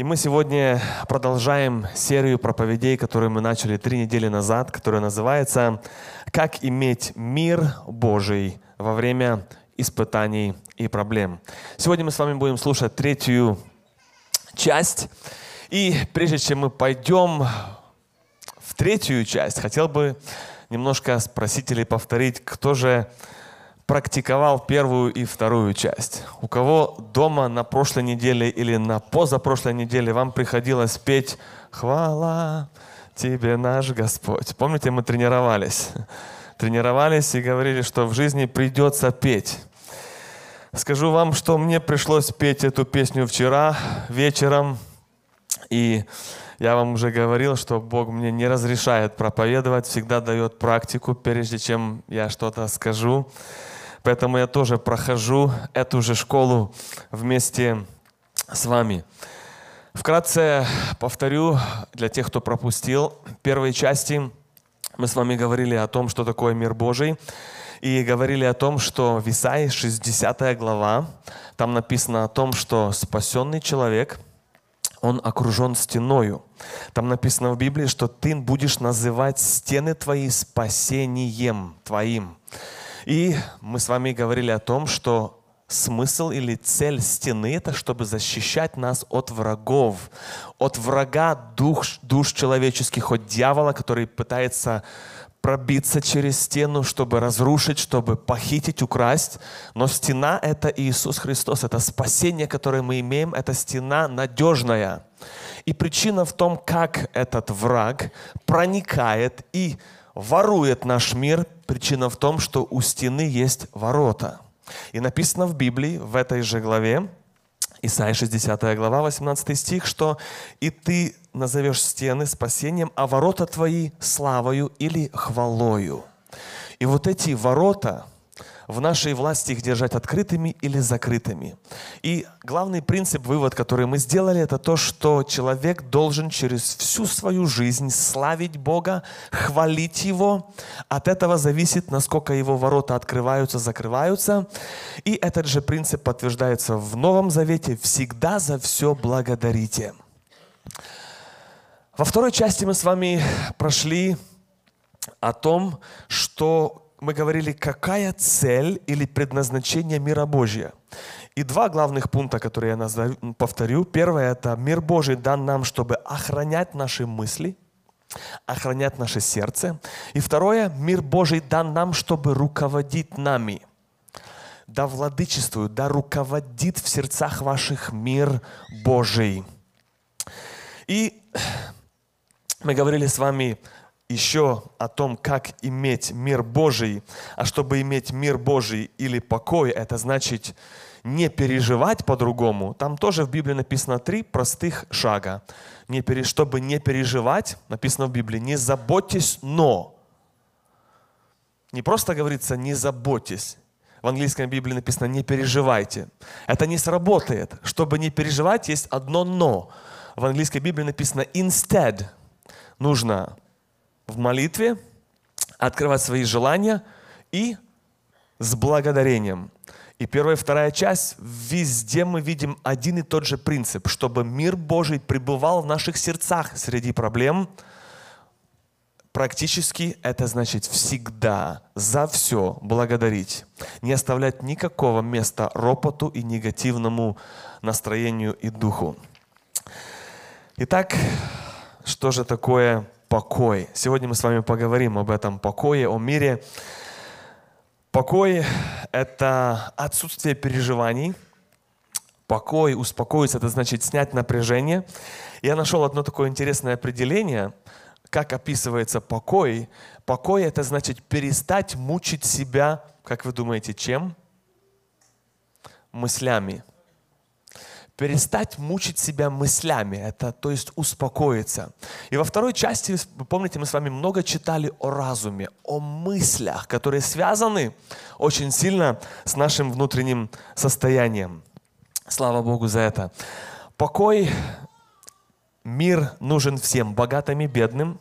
И мы сегодня продолжаем серию проповедей, которую мы начали три недели назад, которая называется «Как иметь мир Божий во время испытаний и проблем». Сегодня мы с вами будем слушать третью часть. И прежде чем мы пойдем в третью часть, хотел бы немножко спросить или повторить, кто же практиковал первую и вторую часть. У кого дома на прошлой неделе или на позапрошлой неделе вам приходилось петь «Хвала тебе наш Господь». Помните, мы тренировались? Тренировались и говорили, что в жизни придется петь. Скажу вам, что мне пришлось петь эту песню вчера вечером. И я вам уже говорил, что Бог мне не разрешает проповедовать, всегда дает практику, прежде чем я что-то скажу. Поэтому я тоже прохожу эту же школу вместе с вами. Вкратце повторю для тех, кто пропустил первые части. Мы с вами говорили о том, что такое мир Божий. И говорили о том, что в Исаии 60 глава, там написано о том, что спасенный человек, он окружен стеною. Там написано в Библии, что ты будешь называть стены твои спасением твоим. И мы с вами говорили о том, что смысл или цель стены – это чтобы защищать нас от врагов, от врага душ, душ человеческих, от дьявола, который пытается пробиться через стену, чтобы разрушить, чтобы похитить, украсть. Но стена – это Иисус Христос, это спасение, которое мы имеем, это стена надежная. И причина в том, как этот враг проникает и ворует наш мир, причина в том, что у стены есть ворота. И написано в Библии, в этой же главе, Исайя 60 глава, 18 стих, что «И ты назовешь стены спасением, а ворота твои славою или хвалою». И вот эти ворота – в нашей власти их держать открытыми или закрытыми. И главный принцип, вывод, который мы сделали, это то, что человек должен через всю свою жизнь славить Бога, хвалить Его. От этого зависит, насколько его ворота открываются, закрываются. И этот же принцип подтверждается в Новом Завете. Всегда за все благодарите. Во второй части мы с вами прошли о том, что мы говорили, какая цель или предназначение мира Божия. И два главных пункта, которые я назову, повторю. Первое – это мир Божий дан нам, чтобы охранять наши мысли, охранять наше сердце. И второе – мир Божий дан нам, чтобы руководить нами. Да владычествует, да руководит в сердцах ваших мир Божий. И мы говорили с вами еще о том, как иметь мир Божий. А чтобы иметь мир Божий или покой, это значит не переживать по-другому. Там тоже в Библии написано три простых шага. Не пере... Чтобы не переживать, написано в Библии, не заботьтесь, но. Не просто говорится «не заботьтесь». В английской Библии написано «не переживайте». Это не сработает. Чтобы не переживать, есть одно «но». В английской Библии написано «instead». Нужно в молитве, открывать свои желания и с благодарением. И первая и вторая часть, везде мы видим один и тот же принцип, чтобы мир Божий пребывал в наших сердцах среди проблем. Практически это значит всегда за все благодарить. Не оставлять никакого места ропоту и негативному настроению и духу. Итак, что же такое покой. Сегодня мы с вами поговорим об этом покое, о мире. Покой – это отсутствие переживаний. Покой, успокоиться – это значит снять напряжение. Я нашел одно такое интересное определение, как описывается покой. Покой – это значит перестать мучить себя, как вы думаете, чем? Мыслями перестать мучить себя мыслями, это то есть успокоиться. И во второй части, помните, мы с вами много читали о разуме, о мыслях, которые связаны очень сильно с нашим внутренним состоянием. Слава Богу за это. Покой, мир нужен всем, богатым и бедным,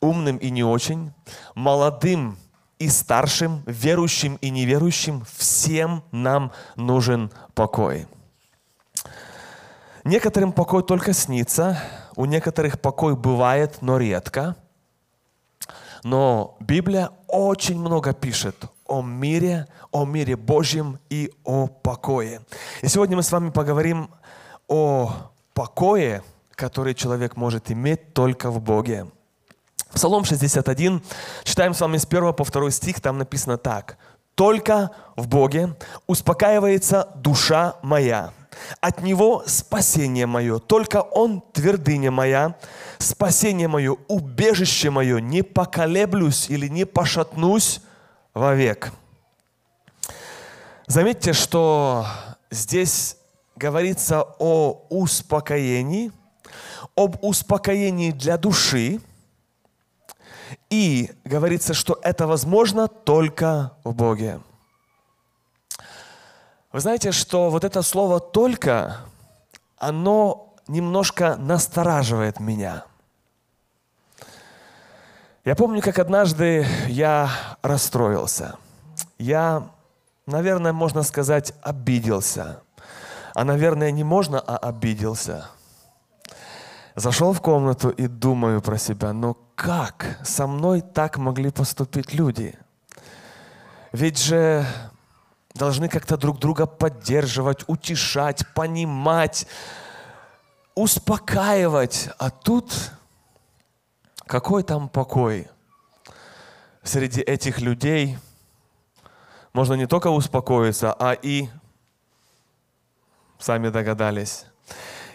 умным и не очень, молодым и старшим, верующим и неверующим, всем нам нужен покой. Некоторым покой только снится, у некоторых покой бывает, но редко. Но Библия очень много пишет о мире, о мире Божьем и о покое. И сегодня мы с вами поговорим о покое, который человек может иметь только в Боге. Псалом 61, читаем с вами с 1 по 2 стих, там написано так. «Только в Боге успокаивается душа моя, от Него спасение мое, только Он твердыня моя, спасение мое, убежище мое, не поколеблюсь или не пошатнусь вовек». Заметьте, что здесь говорится о успокоении, об успокоении для души, и говорится, что это возможно только в Боге. Вы знаете, что вот это слово «только», оно немножко настораживает меня. Я помню, как однажды я расстроился. Я, наверное, можно сказать, обиделся. А, наверное, не можно, а обиделся. Зашел в комнату и думаю про себя, ну как со мной так могли поступить люди? Ведь же должны как-то друг друга поддерживать, утешать, понимать, успокаивать. А тут какой там покой? Среди этих людей можно не только успокоиться, а и, сами догадались.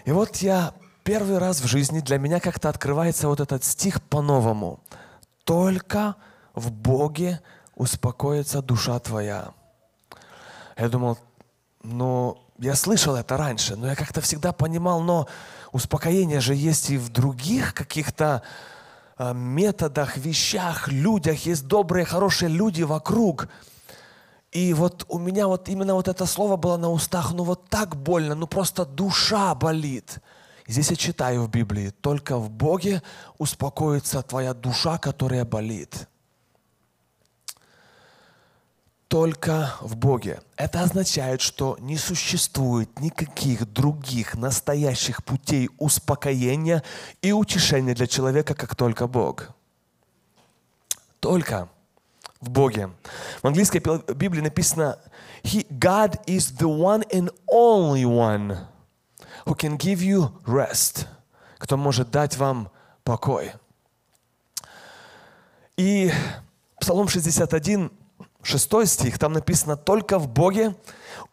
И вот я первый раз в жизни для меня как-то открывается вот этот стих по-новому. Только в Боге успокоится душа твоя. Я думал, ну, я слышал это раньше, но я как-то всегда понимал, но успокоение же есть и в других каких-то а, методах, вещах, людях. Есть добрые, хорошие люди вокруг. И вот у меня вот именно вот это слово было на устах, ну вот так больно, ну просто душа болит. Здесь я читаю в Библии, только в Боге успокоится твоя душа, которая болит. Только в Боге. Это означает, что не существует никаких других настоящих путей успокоения и утешения для человека, как только Бог. Только в Боге. В английской Библии написано He, God is the one and only one who can give you rest, кто может дать вам покой. И Псалом 61, 6 стих, там написано, «Только в Боге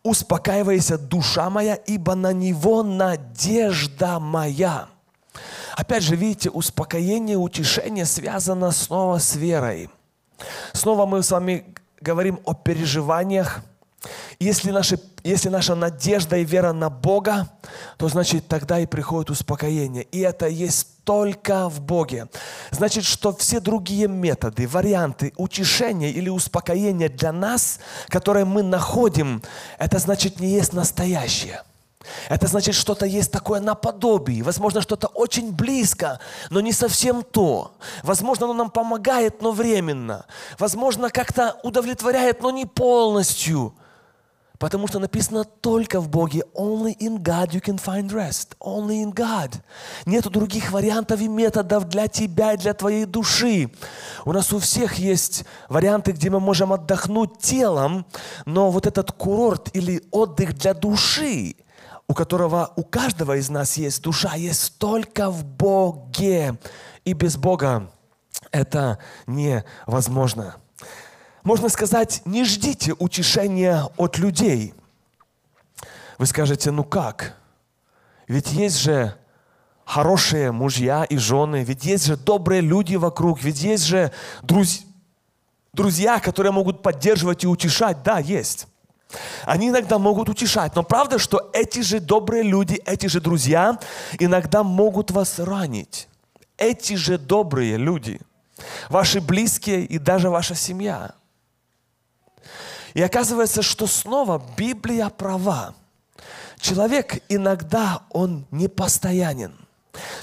успокаивайся, душа моя, ибо на Него надежда моя». Опять же, видите, успокоение, утешение связано снова с верой. Снова мы с вами говорим о переживаниях, если, наши, если наша надежда и вера на Бога, то значит тогда и приходит успокоение. И это есть только в Боге. Значит, что все другие методы, варианты утешения или успокоения для нас, которые мы находим, это значит не есть настоящее. Это значит, что-то есть такое наподобие, возможно, что-то очень близко, но не совсем то. Возможно, оно нам помогает, но временно. Возможно, как-то удовлетворяет, но не полностью – Потому что написано только в Боге. Only in God you can find rest. Only in God. Нет других вариантов и методов для тебя и для твоей души. У нас у всех есть варианты, где мы можем отдохнуть телом, но вот этот курорт или отдых для души, у которого у каждого из нас есть душа, есть только в Боге. И без Бога это невозможно можно сказать, не ждите утешения от людей. Вы скажете, ну как? Ведь есть же хорошие мужья и жены, ведь есть же добрые люди вокруг, ведь есть же друз... друзья, которые могут поддерживать и утешать. Да, есть. Они иногда могут утешать, но правда, что эти же добрые люди, эти же друзья иногда могут вас ранить. Эти же добрые люди, ваши близкие и даже ваша семья – и оказывается, что снова Библия права. Человек иногда, он непостоянен.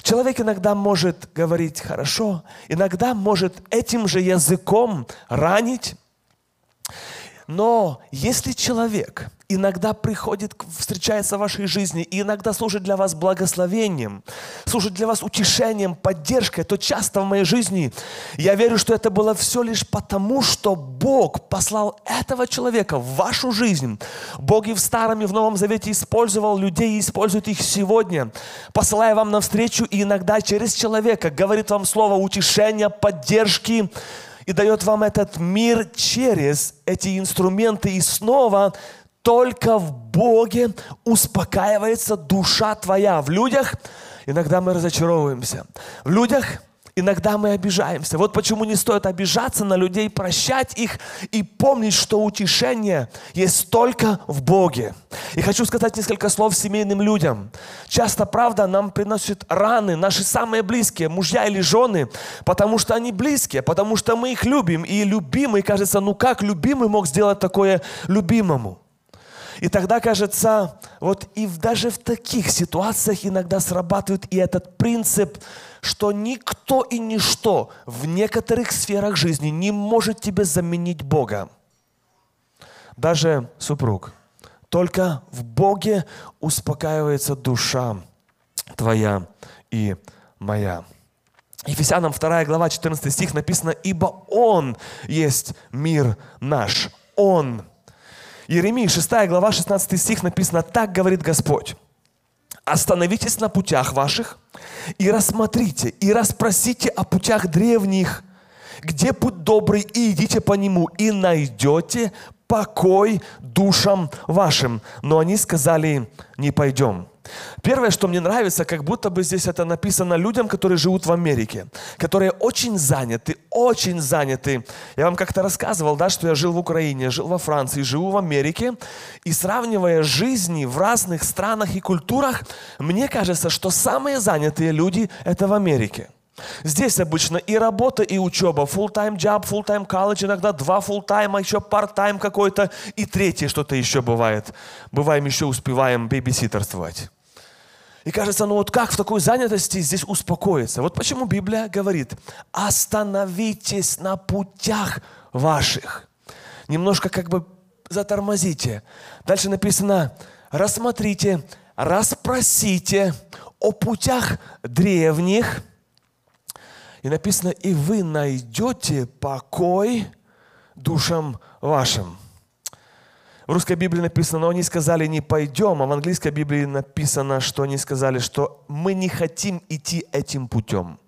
Человек иногда может говорить хорошо, иногда может этим же языком ранить. Но если человек иногда приходит, встречается в вашей жизни и иногда служит для вас благословением, служит для вас утешением, поддержкой, то часто в моей жизни я верю, что это было все лишь потому, что Бог послал этого человека в вашу жизнь. Бог и в Старом, и в Новом Завете использовал людей и использует их сегодня, посылая вам навстречу и иногда через человека говорит вам слово утешения, поддержки, и дает вам этот мир через эти инструменты. И снова только в Боге успокаивается душа твоя. В людях иногда мы разочаровываемся. В людях Иногда мы обижаемся. Вот почему не стоит обижаться на людей, прощать их и помнить, что утешение есть только в Боге. И хочу сказать несколько слов семейным людям. Часто, правда, нам приносят раны наши самые близкие, мужья или жены, потому что они близкие, потому что мы их любим. И любимый, кажется, ну как любимый мог сделать такое любимому? И тогда, кажется, вот и в, даже в таких ситуациях иногда срабатывает и этот принцип, что никто и ничто в некоторых сферах жизни не может тебе заменить Бога. Даже супруг. Только в Боге успокаивается душа твоя и моя. Ефесянам 2 глава 14 стих написано, «Ибо Он есть мир наш». Он Иеремии 6 глава 16 стих написано, так говорит Господь. Остановитесь на путях ваших и рассмотрите, и расспросите о путях древних, где путь добрый, и идите по нему, и найдете покой душам вашим. Но они сказали, не пойдем. Первое, что мне нравится, как будто бы здесь это написано людям, которые живут в Америке, которые очень заняты, очень заняты. Я вам как-то рассказывал, да, что я жил в Украине, жил во Франции, живу в Америке, и сравнивая жизни в разных странах и культурах, мне кажется, что самые занятые люди – это в Америке. Здесь обычно и работа, и учеба. Full-time job, full-time college, иногда два full-time, еще part-time какой-то, и третье что-то еще бывает. Бываем еще успеваем бейбиситерствовать. И кажется, ну вот как в такой занятости здесь успокоиться? Вот почему Библия говорит, остановитесь на путях ваших. Немножко как бы затормозите. Дальше написано, рассмотрите, расспросите о путях древних – и написано, и вы найдете покой душам вашим. В русской Библии написано, но они сказали, не пойдем, а в английской Библии написано, что они сказали, что мы не хотим идти этим путем.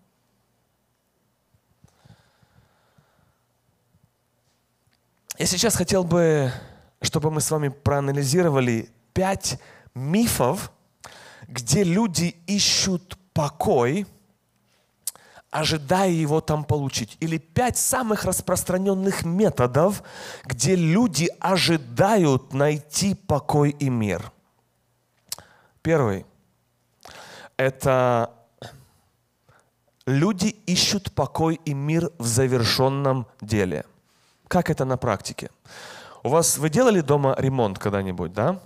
Я сейчас хотел бы, чтобы мы с вами проанализировали пять мифов, где люди ищут покой – ожидая его там получить. Или пять самых распространенных методов, где люди ожидают найти покой и мир. Первый – это люди ищут покой и мир в завершенном деле. Как это на практике? У вас вы делали дома ремонт когда-нибудь, да?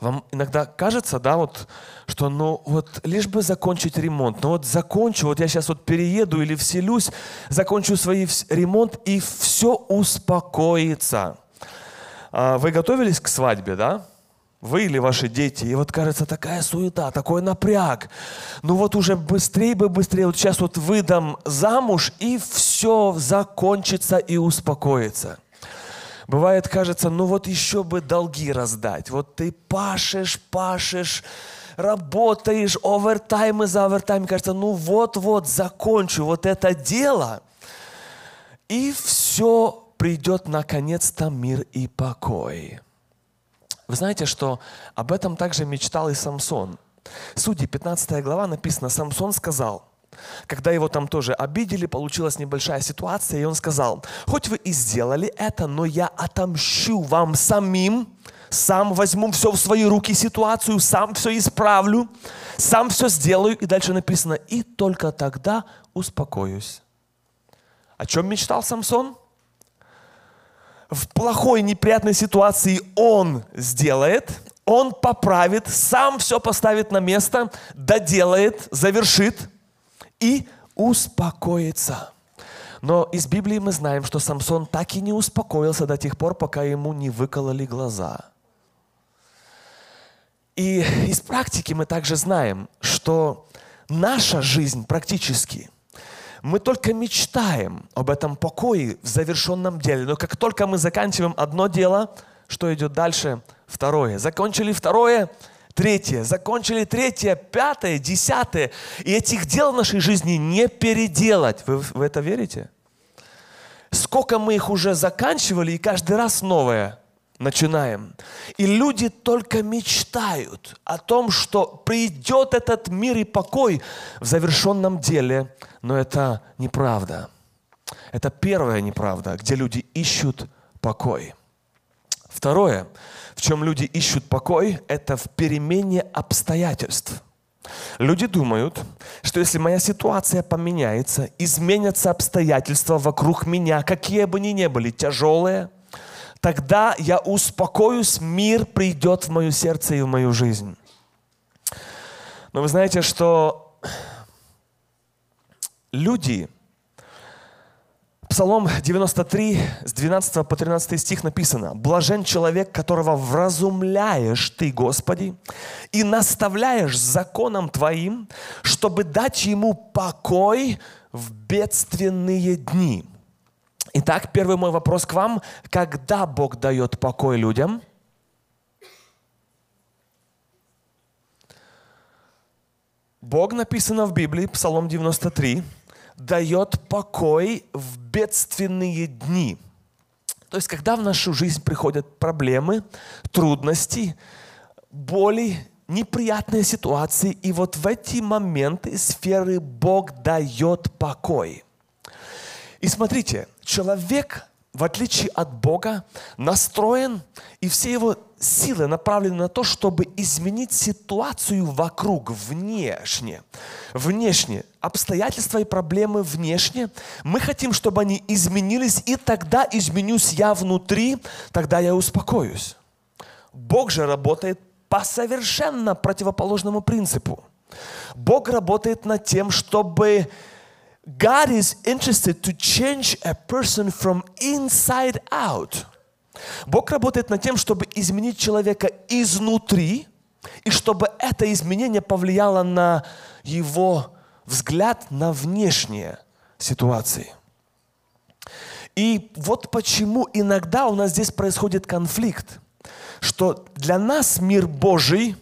Вам иногда кажется, да, вот, что ну вот лишь бы закончить ремонт, ну вот закончу, вот я сейчас вот перееду или вселюсь, закончу свой ремонт и все успокоится. А вы готовились к свадьбе, да? Вы или ваши дети, и вот кажется такая суета, такой напряг. Ну вот уже быстрее бы, быстрее, вот сейчас вот выдам замуж, и все закончится и успокоится. Бывает, кажется, ну вот еще бы долги раздать. Вот ты пашешь, пашешь, работаешь, овертаймы за овертайм. Кажется, ну вот-вот закончу вот это дело. И все придет наконец-то мир и покой. Вы знаете, что об этом также мечтал и Самсон. Судьи 15 глава написано, Самсон сказал – когда его там тоже обидели, получилась небольшая ситуация, и он сказал, хоть вы и сделали это, но я отомщу вам самим, сам возьму все в свои руки ситуацию, сам все исправлю, сам все сделаю. И дальше написано, и только тогда успокоюсь. О чем мечтал Самсон? В плохой, неприятной ситуации он сделает, он поправит, сам все поставит на место, доделает, завершит – и успокоиться. Но из Библии мы знаем, что Самсон так и не успокоился до тех пор, пока ему не выкололи глаза. И из практики мы также знаем, что наша жизнь практически, мы только мечтаем об этом покое в завершенном деле. Но как только мы заканчиваем одно дело, что идет дальше? Второе. Закончили второе, третье. Закончили третье, пятое, десятое. И этих дел в нашей жизни не переделать. Вы в это верите? Сколько мы их уже заканчивали, и каждый раз новое начинаем. И люди только мечтают о том, что придет этот мир и покой в завершенном деле, но это неправда. Это первая неправда, где люди ищут покой. Второе, в чем люди ищут покой, это в перемене обстоятельств. Люди думают, что если моя ситуация поменяется, изменятся обстоятельства вокруг меня, какие бы они ни были, тяжелые, тогда я успокоюсь, мир придет в мое сердце и в мою жизнь. Но вы знаете, что люди, Псалом 93, с 12 по 13 стих написано, «Блажен человек, которого вразумляешь Ты, Господи, и наставляешь законом Твоим, чтобы дать ему покой в бедственные дни». Итак, первый мой вопрос к вам. Когда Бог дает покой людям? Бог написано в Библии, Псалом 93, дает покой в бедственные дни. То есть, когда в нашу жизнь приходят проблемы, трудности, боли, неприятные ситуации, и вот в эти моменты сферы Бог дает покой. И смотрите, человек, в отличие от Бога, настроен, и все его силы направлены на то, чтобы изменить ситуацию вокруг, внешне. Внешне. Обстоятельства и проблемы внешне. Мы хотим, чтобы они изменились, и тогда изменюсь я внутри, тогда я успокоюсь. Бог же работает по совершенно противоположному принципу. Бог работает над тем, чтобы God is interested to change a person from inside out. Бог работает над тем, чтобы изменить человека изнутри, и чтобы это изменение повлияло на его взгляд на внешние ситуации. И вот почему иногда у нас здесь происходит конфликт, что для нас мир Божий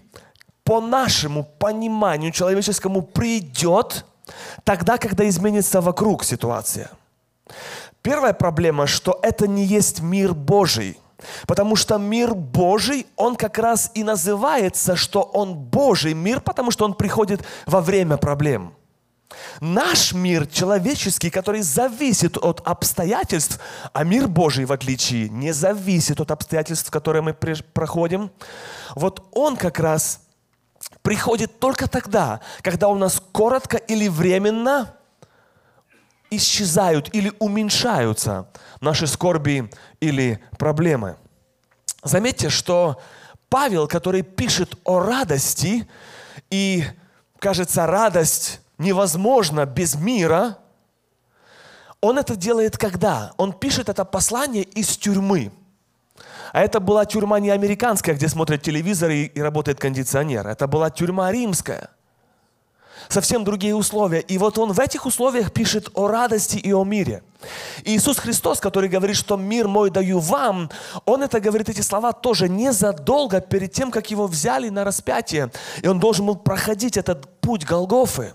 по нашему пониманию человеческому придет – Тогда, когда изменится вокруг ситуация. Первая проблема, что это не есть мир Божий. Потому что мир Божий, он как раз и называется, что он Божий мир, потому что он приходит во время проблем. Наш мир человеческий, который зависит от обстоятельств, а мир Божий, в отличие, не зависит от обстоятельств, которые мы проходим, вот он как раз приходит только тогда, когда у нас коротко или временно исчезают или уменьшаются наши скорби или проблемы. Заметьте, что Павел, который пишет о радости, и кажется, радость невозможна без мира, он это делает когда? Он пишет это послание из тюрьмы – а это была тюрьма не американская, где смотрят телевизор и, и работает кондиционер. Это была тюрьма римская. Совсем другие условия. И вот он в этих условиях пишет о радости и о мире. И Иисус Христос, который говорит, что мир мой даю вам, он это говорит, эти слова тоже незадолго перед тем, как его взяли на распятие. И он должен был проходить этот путь Голгофы.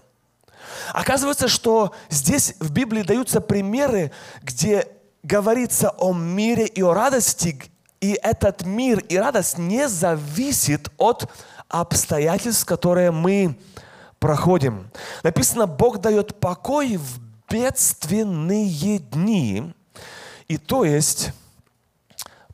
Оказывается, что здесь в Библии даются примеры, где говорится о мире и о радости, и этот мир и радость не зависит от обстоятельств, которые мы проходим. Написано, Бог дает покой в бедственные дни. И то есть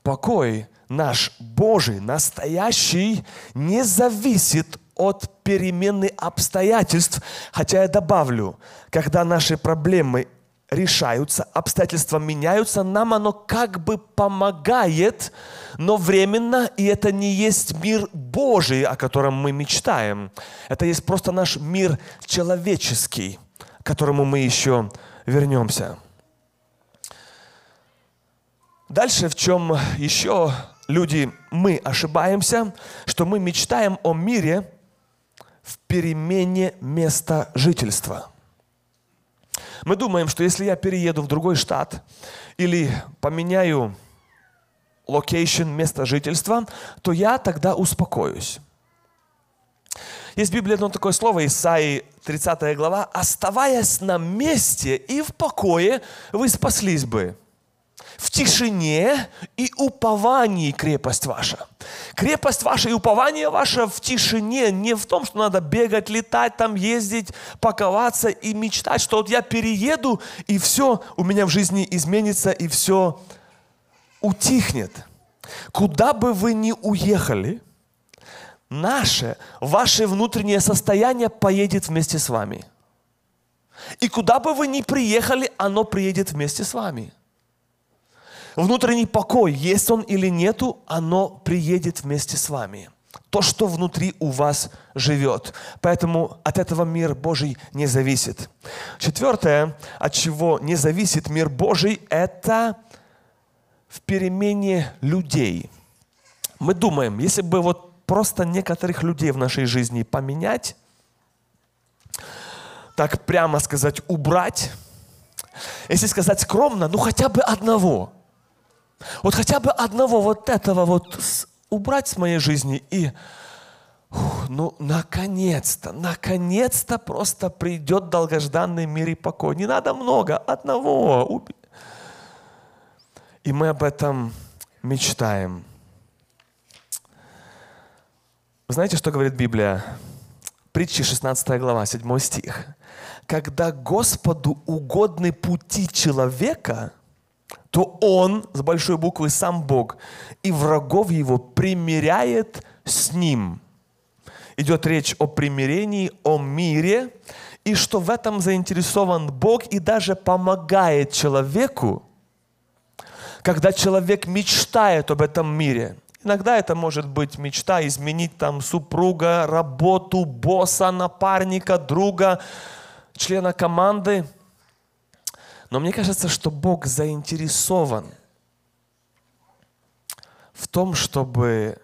покой наш Божий, настоящий, не зависит от перемены обстоятельств. Хотя я добавлю, когда наши проблемы решаются, обстоятельства меняются, нам оно как бы помогает, но временно, и это не есть мир Божий, о котором мы мечтаем. Это есть просто наш мир человеческий, к которому мы еще вернемся. Дальше, в чем еще люди, мы ошибаемся, что мы мечтаем о мире в перемене места жительства. Мы думаем, что если я перееду в другой штат или поменяю location, место жительства, то я тогда успокоюсь. Есть в Библии одно такое слово, Исаии 30 глава. «Оставаясь на месте и в покое, вы спаслись бы» в тишине и уповании крепость ваша. Крепость ваша и упование ваше в тишине, не в том, что надо бегать, летать, там ездить, паковаться и мечтать, что вот я перееду, и все у меня в жизни изменится, и все утихнет. Куда бы вы ни уехали, наше, ваше внутреннее состояние поедет вместе с вами. И куда бы вы ни приехали, оно приедет вместе с вами – Внутренний покой, есть он или нету, оно приедет вместе с вами. То, что внутри у вас живет. Поэтому от этого мир Божий не зависит. Четвертое, от чего не зависит мир Божий, это в перемене людей. Мы думаем, если бы вот просто некоторых людей в нашей жизни поменять, так прямо сказать, убрать, если сказать скромно, ну хотя бы одного – вот хотя бы одного вот этого вот убрать с моей жизни и ну, наконец-то, наконец-то просто придет долгожданный мир и покой. Не надо много, одного. И мы об этом мечтаем. Знаете, что говорит Библия? Притчи 16 глава, 7 стих. Когда Господу угодны пути человека – то Он, с большой буквы, сам Бог, и врагов его примиряет с Ним. Идет речь о примирении, о мире, и что в этом заинтересован Бог и даже помогает человеку, когда человек мечтает об этом мире. Иногда это может быть мечта изменить там супруга, работу, босса, напарника, друга, члена команды – но мне кажется, что Бог заинтересован в том, чтобы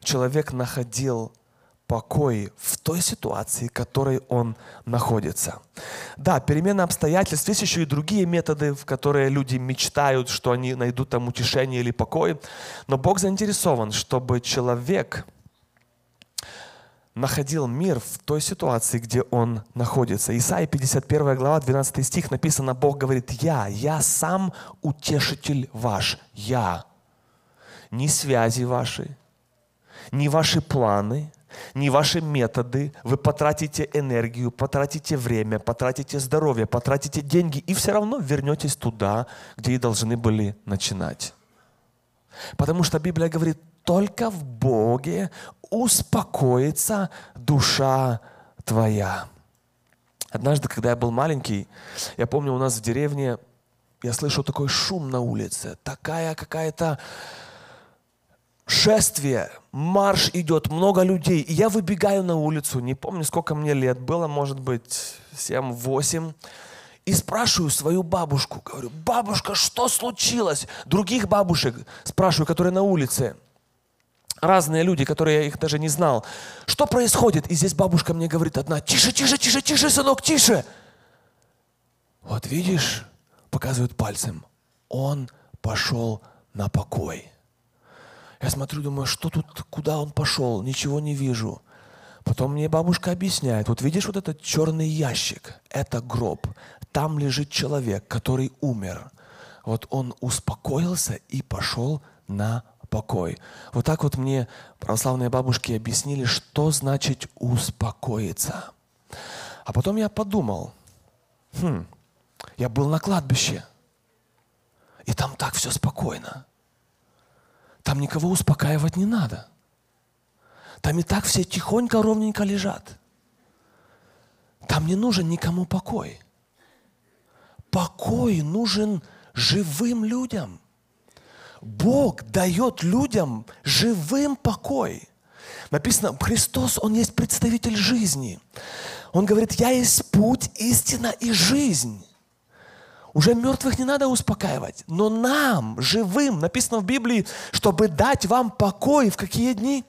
человек находил покой в той ситуации, в которой он находится. Да, перемена обстоятельств, есть еще и другие методы, в которые люди мечтают, что они найдут там утешение или покой. Но Бог заинтересован, чтобы человек – находил мир в той ситуации, где он находится. Исайя 51 глава, 12 стих написано, Бог говорит, «Я, я сам утешитель ваш, я». Ни связи ваши, ни ваши планы, ни ваши методы. Вы потратите энергию, потратите время, потратите здоровье, потратите деньги и все равно вернетесь туда, где и должны были начинать. Потому что Библия говорит, только в Боге успокоится душа твоя. Однажды, когда я был маленький, я помню, у нас в деревне, я слышал такой шум на улице, такая какая-то шествие, марш идет, много людей. И я выбегаю на улицу, не помню, сколько мне лет было, может быть, 7-8. И спрашиваю свою бабушку, говорю, бабушка, что случилось? Других бабушек спрашиваю, которые на улице – разные люди, которые я их даже не знал. Что происходит? И здесь бабушка мне говорит одна, тише, тише, тише, тише, сынок, тише. Вот видишь, показывают пальцем, он пошел на покой. Я смотрю, думаю, что тут, куда он пошел, ничего не вижу. Потом мне бабушка объясняет, вот видишь вот этот черный ящик, это гроб, там лежит человек, который умер. Вот он успокоился и пошел на покой. Вот так вот мне православные бабушки объяснили, что значит успокоиться. А потом я подумал, хм, я был на кладбище, и там так все спокойно. Там никого успокаивать не надо. Там и так все тихонько, ровненько лежат. Там не нужен никому покой. Покой нужен живым людям – Бог дает людям живым покой. Написано, Христос, Он есть представитель жизни. Он говорит, я есть путь, истина и жизнь. Уже мертвых не надо успокаивать. Но нам, живым, написано в Библии, чтобы дать вам покой в какие дни?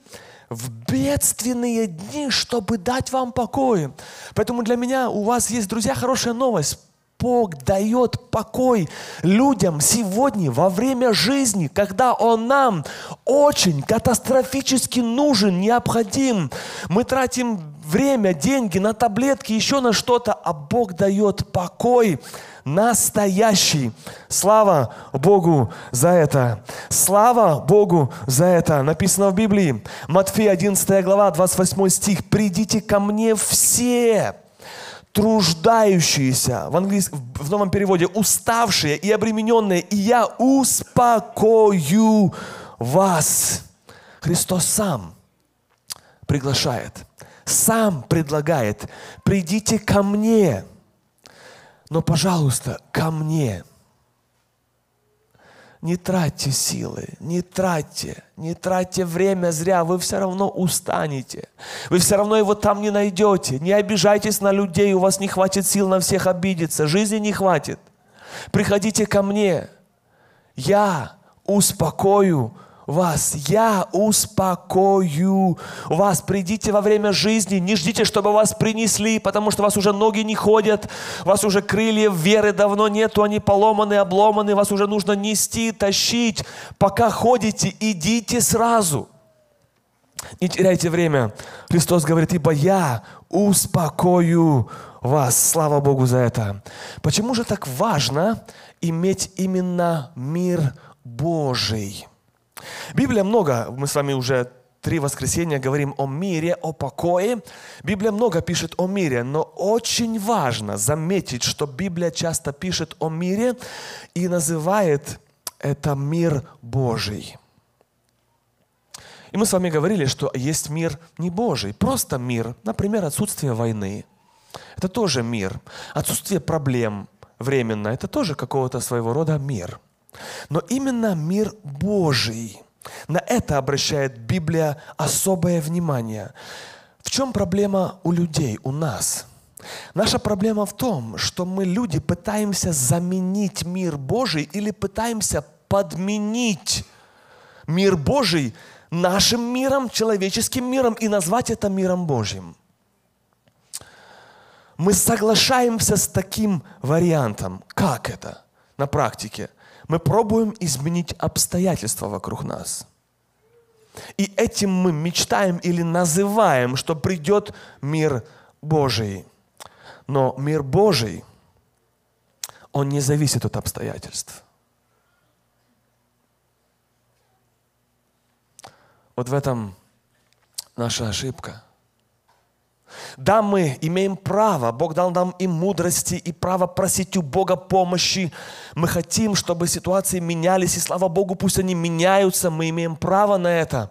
В бедственные дни, чтобы дать вам покой. Поэтому для меня у вас есть, друзья, хорошая новость. Бог дает покой людям сегодня, во время жизни, когда Он нам очень катастрофически нужен, необходим. Мы тратим время, деньги на таблетки, еще на что-то, а Бог дает покой настоящий. Слава Богу за это. Слава Богу за это. Написано в Библии, Матфея 11 глава, 28 стих. «Придите ко мне все, труждающиеся, в, английском, в новом переводе, уставшие и обремененные, и я успокою вас. Христос сам приглашает, сам предлагает, придите ко мне, но, пожалуйста, ко мне – не тратьте силы, не тратьте, не тратьте время зря, вы все равно устанете. Вы все равно его там не найдете. Не обижайтесь на людей, у вас не хватит сил на всех обидеться, жизни не хватит. Приходите ко мне, я успокою вас, я успокою вас. Придите во время жизни, не ждите, чтобы вас принесли, потому что вас уже ноги не ходят, вас уже крылья веры давно нету, они поломаны, обломаны, вас уже нужно нести, тащить. Пока ходите, идите сразу. Не теряйте время. Христос говорит, ибо я успокою вас. Слава Богу за это. Почему же так важно иметь именно мир Божий? Библия много, мы с вами уже три воскресенья говорим о мире, о покое. Библия много пишет о мире, но очень важно заметить, что Библия часто пишет о мире и называет это мир Божий. И мы с вами говорили, что есть мир не Божий, просто мир, например, отсутствие войны. Это тоже мир. Отсутствие проблем временно, это тоже какого-то своего рода мир – но именно мир Божий, на это обращает Библия особое внимание. В чем проблема у людей, у нас? Наша проблема в том, что мы, люди, пытаемся заменить мир Божий или пытаемся подменить мир Божий нашим миром, человеческим миром и назвать это миром Божьим. Мы соглашаемся с таким вариантом. Как это на практике? Мы пробуем изменить обстоятельства вокруг нас. И этим мы мечтаем или называем, что придет мир Божий. Но мир Божий, он не зависит от обстоятельств. Вот в этом наша ошибка – да, мы имеем право, Бог дал нам и мудрости, и право просить у Бога помощи. Мы хотим, чтобы ситуации менялись, и слава Богу, пусть они меняются, мы имеем право на это.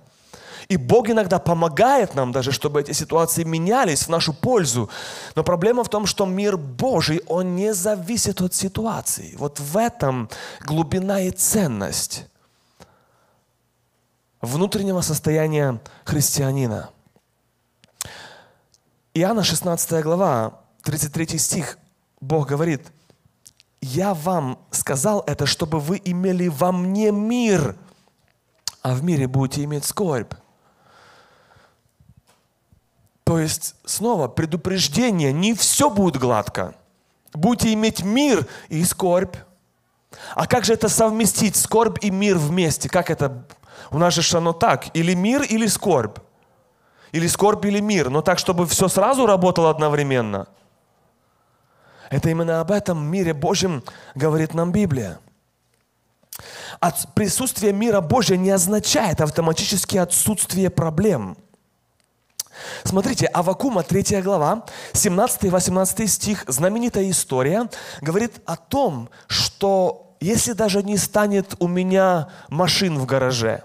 И Бог иногда помогает нам даже, чтобы эти ситуации менялись в нашу пользу. Но проблема в том, что мир Божий, он не зависит от ситуации. Вот в этом глубина и ценность внутреннего состояния христианина – Иоанна 16 глава, 33 стих, Бог говорит, «Я вам сказал это, чтобы вы имели во мне мир, а в мире будете иметь скорбь». То есть, снова, предупреждение, не все будет гладко. Будете иметь мир и скорбь. А как же это совместить, скорбь и мир вместе? Как это? У нас же оно так, или мир, или скорбь. Или скорбь, или мир, но так, чтобы все сразу работало одновременно. Это именно об этом мире Божьем говорит нам Библия. От присутствие мира Божьего не означает автоматически отсутствие проблем. Смотрите, Авакума 3 глава, 17-18 стих, знаменитая история, говорит о том, что если даже не станет у меня машин в гараже,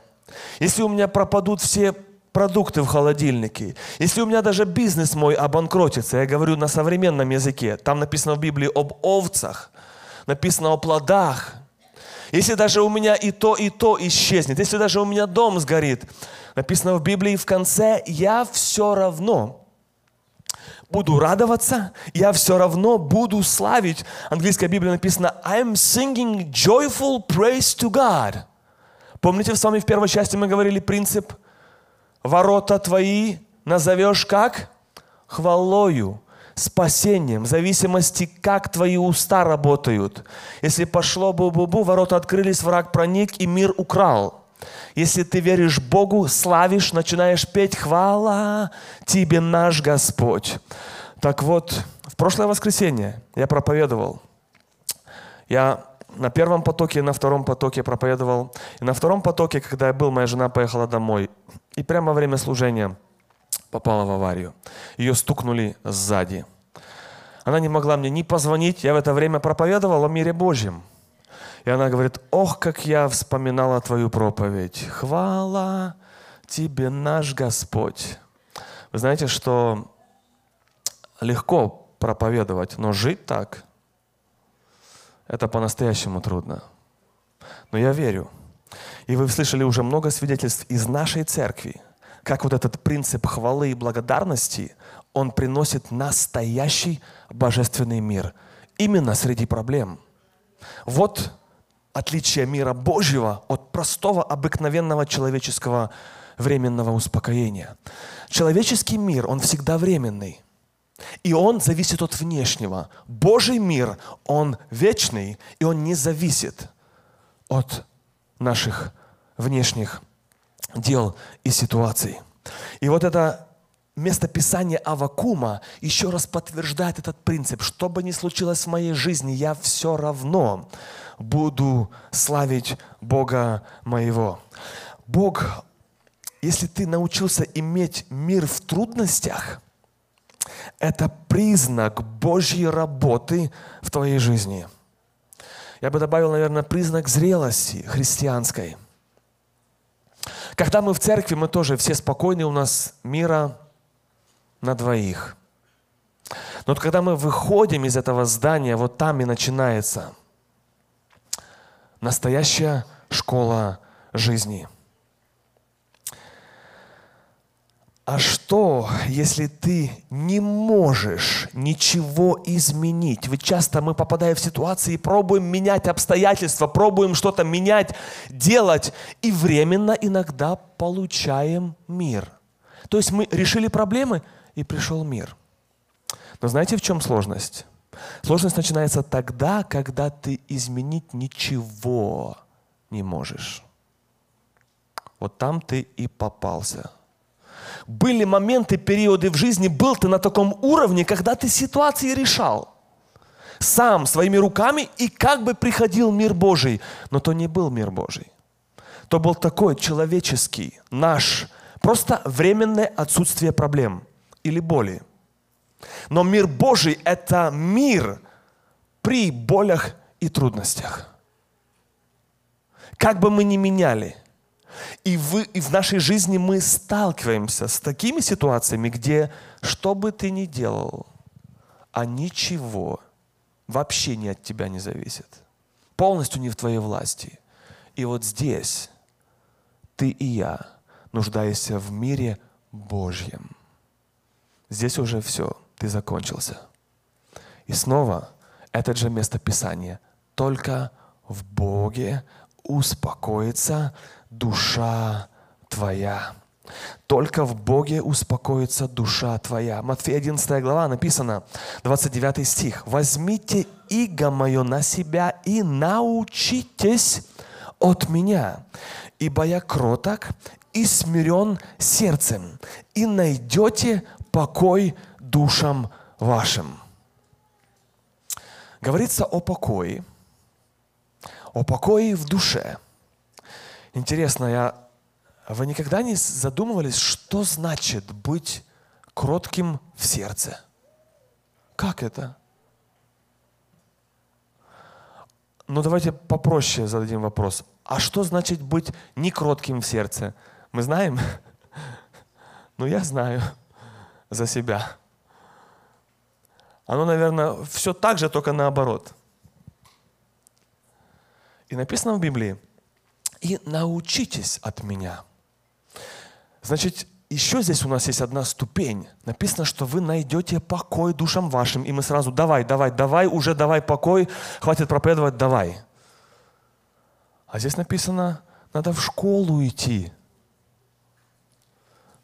если у меня пропадут все продукты в холодильнике, если у меня даже бизнес мой обанкротится, я говорю на современном языке, там написано в Библии об овцах, написано о плодах, если даже у меня и то, и то исчезнет, если даже у меня дом сгорит, написано в Библии в конце, я все равно буду радоваться, я все равно буду славить. Английская Библия написано I'm singing joyful praise to God. Помните, с вами в первой части мы говорили принцип «Ворота твои назовешь как?» Хвалою спасением, в зависимости, как твои уста работают. Если пошло бу-бу-бу, ворота открылись, враг проник и мир украл. Если ты веришь Богу, славишь, начинаешь петь «Хвала тебе наш Господь». Так вот, в прошлое воскресенье я проповедовал. Я на первом потоке и на втором потоке проповедовал. И на втором потоке, когда я был, моя жена поехала домой. И прямо во время служения попала в аварию. Ее стукнули сзади. Она не могла мне ни позвонить. Я в это время проповедовал о мире Божьем. И она говорит, ох, как я вспоминала твою проповедь. Хвала тебе наш Господь. Вы знаете, что легко проповедовать, но жить так, это по-настоящему трудно. Но я верю. И вы слышали уже много свидетельств из нашей церкви, как вот этот принцип хвалы и благодарности, он приносит настоящий божественный мир. Именно среди проблем. Вот отличие мира Божьего от простого, обыкновенного человеческого временного успокоения. Человеческий мир, он всегда временный. И он зависит от внешнего. Божий мир, он вечный, и он не зависит от наших внешних дел и ситуаций. И вот это место Писания Авакума еще раз подтверждает этот принцип. Что бы ни случилось в моей жизни, я все равно буду славить Бога моего. Бог, если ты научился иметь мир в трудностях, это признак Божьей работы в твоей жизни. Я бы добавил, наверное, признак зрелости христианской. Когда мы в церкви, мы тоже все спокойны, у нас мира на двоих. Но вот когда мы выходим из этого здания, вот там и начинается – настоящая школа жизни. А что, если ты не можешь ничего изменить? Ведь часто мы попадаем в ситуации пробуем менять обстоятельства, пробуем что-то менять, делать, и временно иногда получаем мир. То есть мы решили проблемы, и пришел мир. Но знаете, в чем сложность? Сложность начинается тогда, когда ты изменить ничего не можешь. Вот там ты и попался. Были моменты, периоды в жизни, был ты на таком уровне, когда ты ситуации решал. Сам, своими руками, и как бы приходил мир Божий. Но то не был мир Божий. То был такой человеческий, наш, просто временное отсутствие проблем или боли – но мир Божий – это мир при болях и трудностях. Как бы мы ни меняли, и, вы, и в нашей жизни мы сталкиваемся с такими ситуациями, где что бы ты ни делал, а ничего вообще не от тебя не зависит. Полностью не в твоей власти. И вот здесь ты и я нуждаешься в мире Божьем. Здесь уже все ты закончился. И снова это же место Писания. Только в Боге успокоится душа твоя. Только в Боге успокоится душа твоя. Матфея 11 глава написано, 29 стих. «Возьмите иго мое на себя и научитесь от меня, ибо я кроток и смирен сердцем, и найдете покой душам вашим. Говорится о покое, о покое в душе. Интересно, я, вы никогда не задумывались, что значит быть кротким в сердце? Как это? Ну давайте попроще зададим вопрос. А что значит быть не кротким в сердце? Мы знаем? Ну я знаю за себя. Оно, наверное, все так же, только наоборот. И написано в Библии, и научитесь от меня. Значит, еще здесь у нас есть одна ступень. Написано, что вы найдете покой душам вашим. И мы сразу, давай, давай, давай, уже давай покой, хватит проповедовать, давай. А здесь написано, надо в школу идти.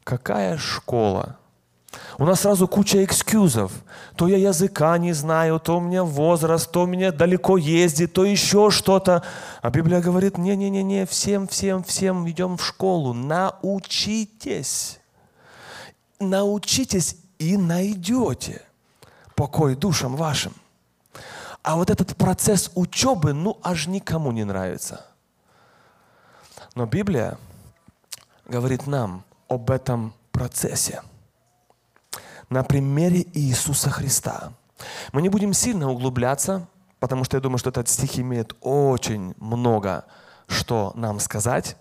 Какая школа? У нас сразу куча экскьюзов. То я языка не знаю, то у меня возраст, то у меня далеко ездит, то еще что-то. А Библия говорит, не-не-не, всем, всем, всем идем в школу. Научитесь. Научитесь и найдете покой душам вашим. А вот этот процесс учебы, ну, аж никому не нравится. Но Библия говорит нам об этом процессе на примере Иисуса Христа. Мы не будем сильно углубляться, потому что я думаю, что этот стих имеет очень много что нам сказать.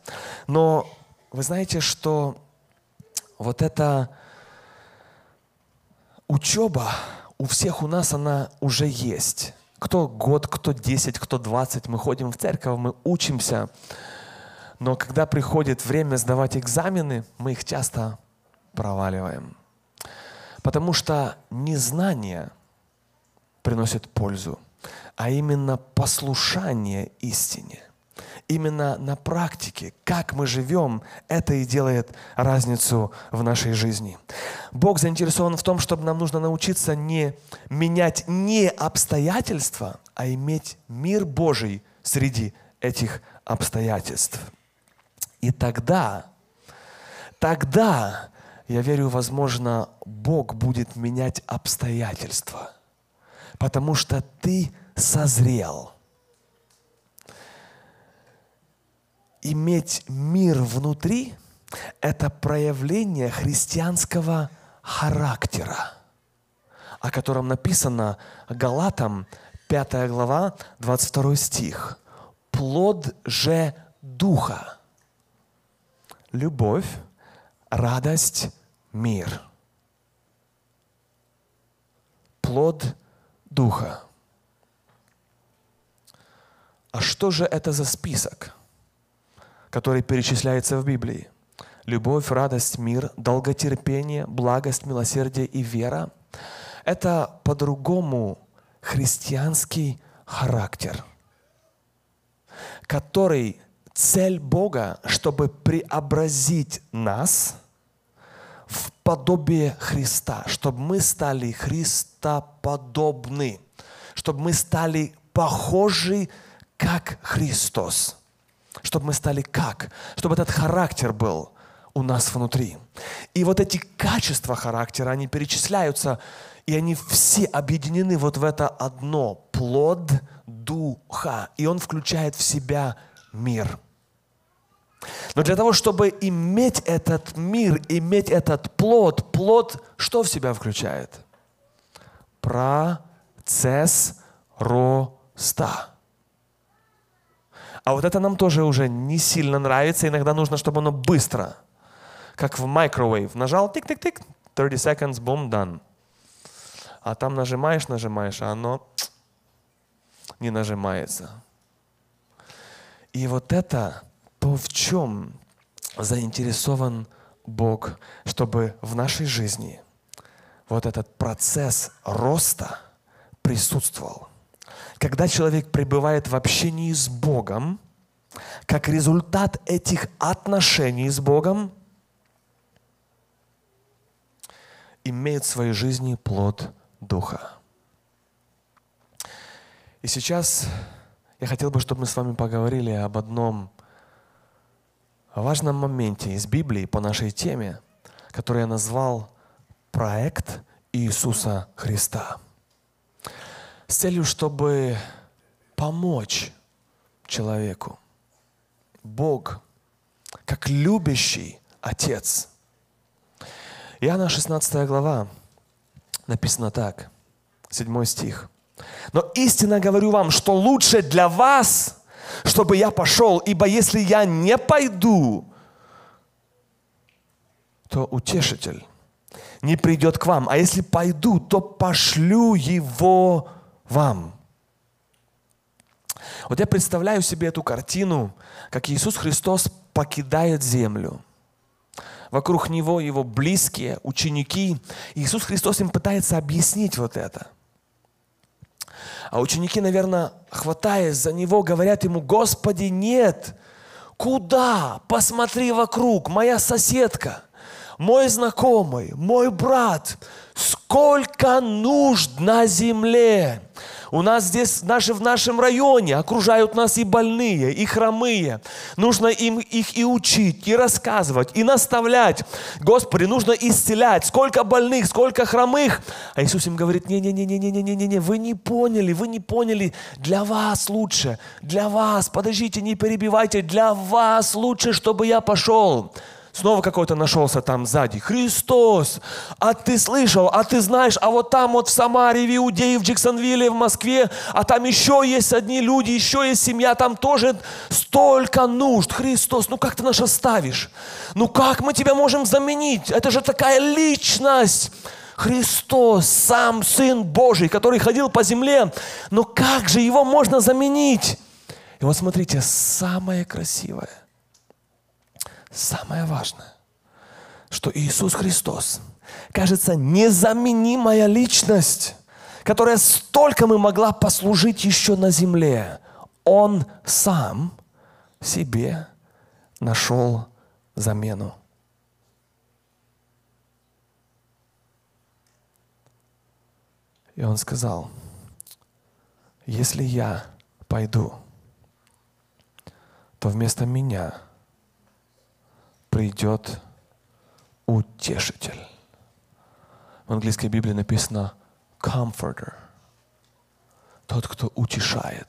Но вы знаете, что вот эта учеба у всех у нас, она уже есть. Кто год, кто 10, кто 20, мы ходим в церковь, мы учимся. Но когда приходит время сдавать экзамены, мы их часто проваливаем. Потому что незнание приносит пользу, а именно послушание истине. Именно на практике, как мы живем, это и делает разницу в нашей жизни. Бог заинтересован в том, чтобы нам нужно научиться не менять не обстоятельства, а иметь мир Божий среди этих обстоятельств. И тогда, тогда я верю, возможно, Бог будет менять обстоятельства, потому что ты созрел. Иметь мир внутри – это проявление христианского характера, о котором написано Галатам 5 глава, 22 стих. «Плод же Духа – любовь, радость, мир. Плод Духа. А что же это за список, который перечисляется в Библии? Любовь, радость, мир, долготерпение, благость, милосердие и вера. Это по-другому христианский характер, который цель Бога, чтобы преобразить нас в подобие Христа, чтобы мы стали Христоподобны, чтобы мы стали похожи, как Христос, чтобы мы стали как, чтобы этот характер был у нас внутри. И вот эти качества характера, они перечисляются, и они все объединены вот в это одно – плод Духа. И он включает в себя мир – но для того, чтобы иметь этот мир, иметь этот плод, плод что в себя включает? Процесс роста. А вот это нам тоже уже не сильно нравится. Иногда нужно, чтобы оно быстро. Как в microwave. Нажал, тик-тик-тик, 30 seconds, boom, done. А там нажимаешь, нажимаешь, а оно не нажимается. И вот это то в чем заинтересован Бог, чтобы в нашей жизни вот этот процесс роста присутствовал. Когда человек пребывает в общении с Богом, как результат этих отношений с Богом, имеет в своей жизни плод Духа. И сейчас я хотел бы, чтобы мы с вами поговорили об одном важном моменте из Библии по нашей теме, который я назвал «Проект Иисуса Христа». С целью, чтобы помочь человеку. Бог, как любящий Отец. Иоанна 16 глава написано так, 7 стих. «Но истинно говорю вам, что лучше для вас – чтобы я пошел, ибо если я не пойду, то утешитель не придет к вам. А если пойду, то пошлю его вам. Вот я представляю себе эту картину, как Иисус Христос покидает землю. вокруг Него Его близкие, ученики. Иисус Христос им пытается объяснить вот это. А ученики, наверное, хватаясь за Него, говорят Ему, Господи, нет, куда? Посмотри вокруг, моя соседка, мой знакомый, мой брат, сколько нужд на земле. У нас здесь, наши, в нашем районе окружают нас и больные, и хромые. Нужно им их и учить, и рассказывать, и наставлять. Господи, нужно исцелять. Сколько больных, сколько хромых. А Иисус им говорит, не-не-не-не-не-не-не-не, вы не поняли, вы не поняли. Для вас лучше, для вас. Подождите, не перебивайте. Для вас лучше, чтобы я пошел. Снова какой-то нашелся там сзади. Христос! А ты слышал, а ты знаешь, а вот там вот в Самаре, в Иудее, в Джексонвилле, в Москве, а там еще есть одни люди, еще есть семья, там тоже столько нужд. Христос, ну как ты нас оставишь? Ну как мы тебя можем заменить? Это же такая личность. Христос, сам Сын Божий, который ходил по земле. Но как же его можно заменить? И вот смотрите, самое красивое – самое важное, что Иисус Христос, кажется, незаменимая личность, которая столько мы могла послужить еще на земле. Он сам себе нашел замену. И он сказал, если я пойду, то вместо меня – придет утешитель. В английской Библии написано comforter. Тот, кто утешает.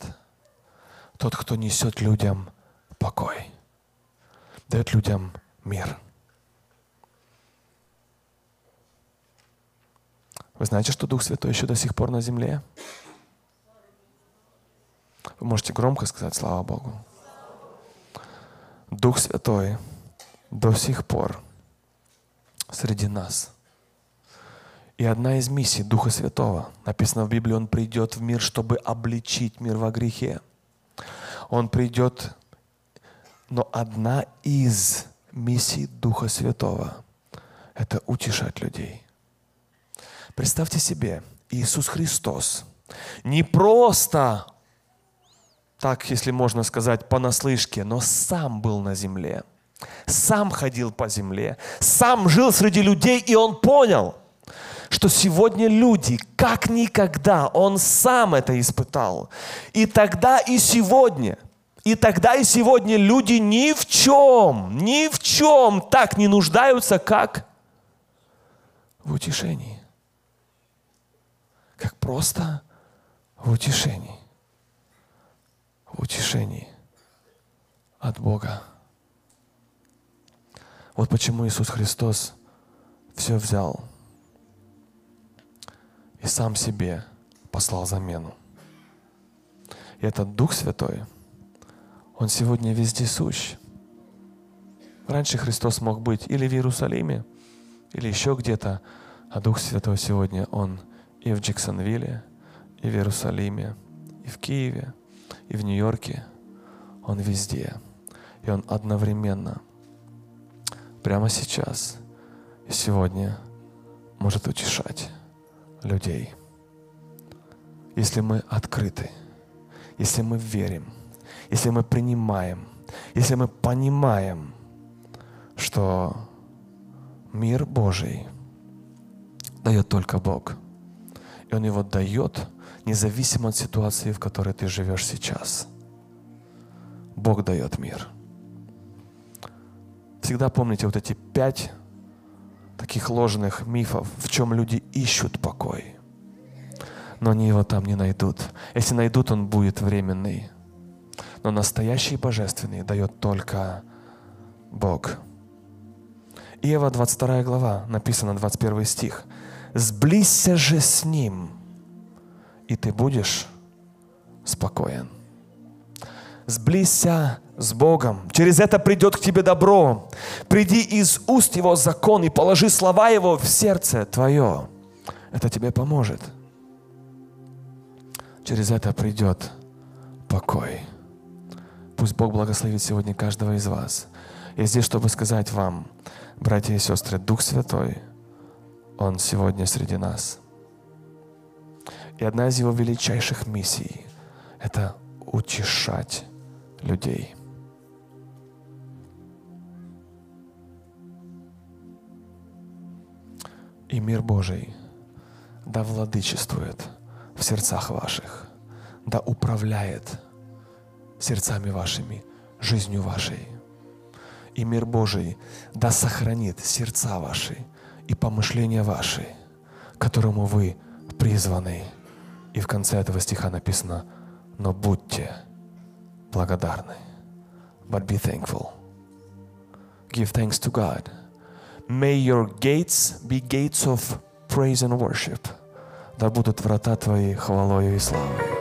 Тот, кто несет людям покой. Дает людям мир. Вы знаете, что Дух Святой еще до сих пор на земле? Вы можете громко сказать «Слава Богу». Дух Святой – до сих пор среди нас. И одна из миссий Духа Святого, написано в Библии, Он придет в мир, чтобы обличить мир во грехе. Он придет, но одна из миссий Духа Святого – это утешать людей. Представьте себе, Иисус Христос не просто так, если можно сказать, понаслышке, но сам был на земле – сам ходил по земле, сам жил среди людей, и он понял, что сегодня люди, как никогда, он сам это испытал. И тогда, и сегодня, и тогда, и сегодня люди ни в чем, ни в чем так не нуждаются, как в утешении. Как просто в утешении. В утешении от Бога. Вот почему Иисус Христос все взял и сам себе послал замену. И этот Дух Святой, Он сегодня везде сущ. Раньше Христос мог быть или в Иерусалиме, или еще где-то, а Дух Святой сегодня Он и в Джексонвилле, и в Иерусалиме, и в Киеве, и в Нью-Йорке. Он везде. И Он одновременно – прямо сейчас и сегодня может утешать людей. Если мы открыты, если мы верим, если мы принимаем, если мы понимаем, что мир Божий дает только Бог. И Он его дает независимо от ситуации, в которой ты живешь сейчас. Бог дает мир – Всегда помните вот эти пять таких ложных мифов, в чем люди ищут покой. Но они его там не найдут. Если найдут, он будет временный. Но настоящий божественный дает только Бог. Иова 22 глава, написано 21 стих. «Сблизься же с Ним, и ты будешь спокоен». Сблизься с Богом. Через это придет к тебе добро. Приди из уст Его закон и положи слова Его в сердце твое. Это тебе поможет. Через это придет покой. Пусть Бог благословит сегодня каждого из вас. Я здесь, чтобы сказать вам, братья и сестры, Дух Святой, Он сегодня среди нас. И одна из Его величайших миссий – это утешать людей. И мир Божий да владычествует в сердцах ваших, да управляет сердцами вашими, жизнью вашей. И мир Божий да сохранит сердца ваши и помышления ваши, которому вы призваны. И в конце этого стиха написано, но будьте благодарны. But be thankful. Give thanks to God. May your gates be gates of praise and worship. Да будут врата твои хвалою и славой.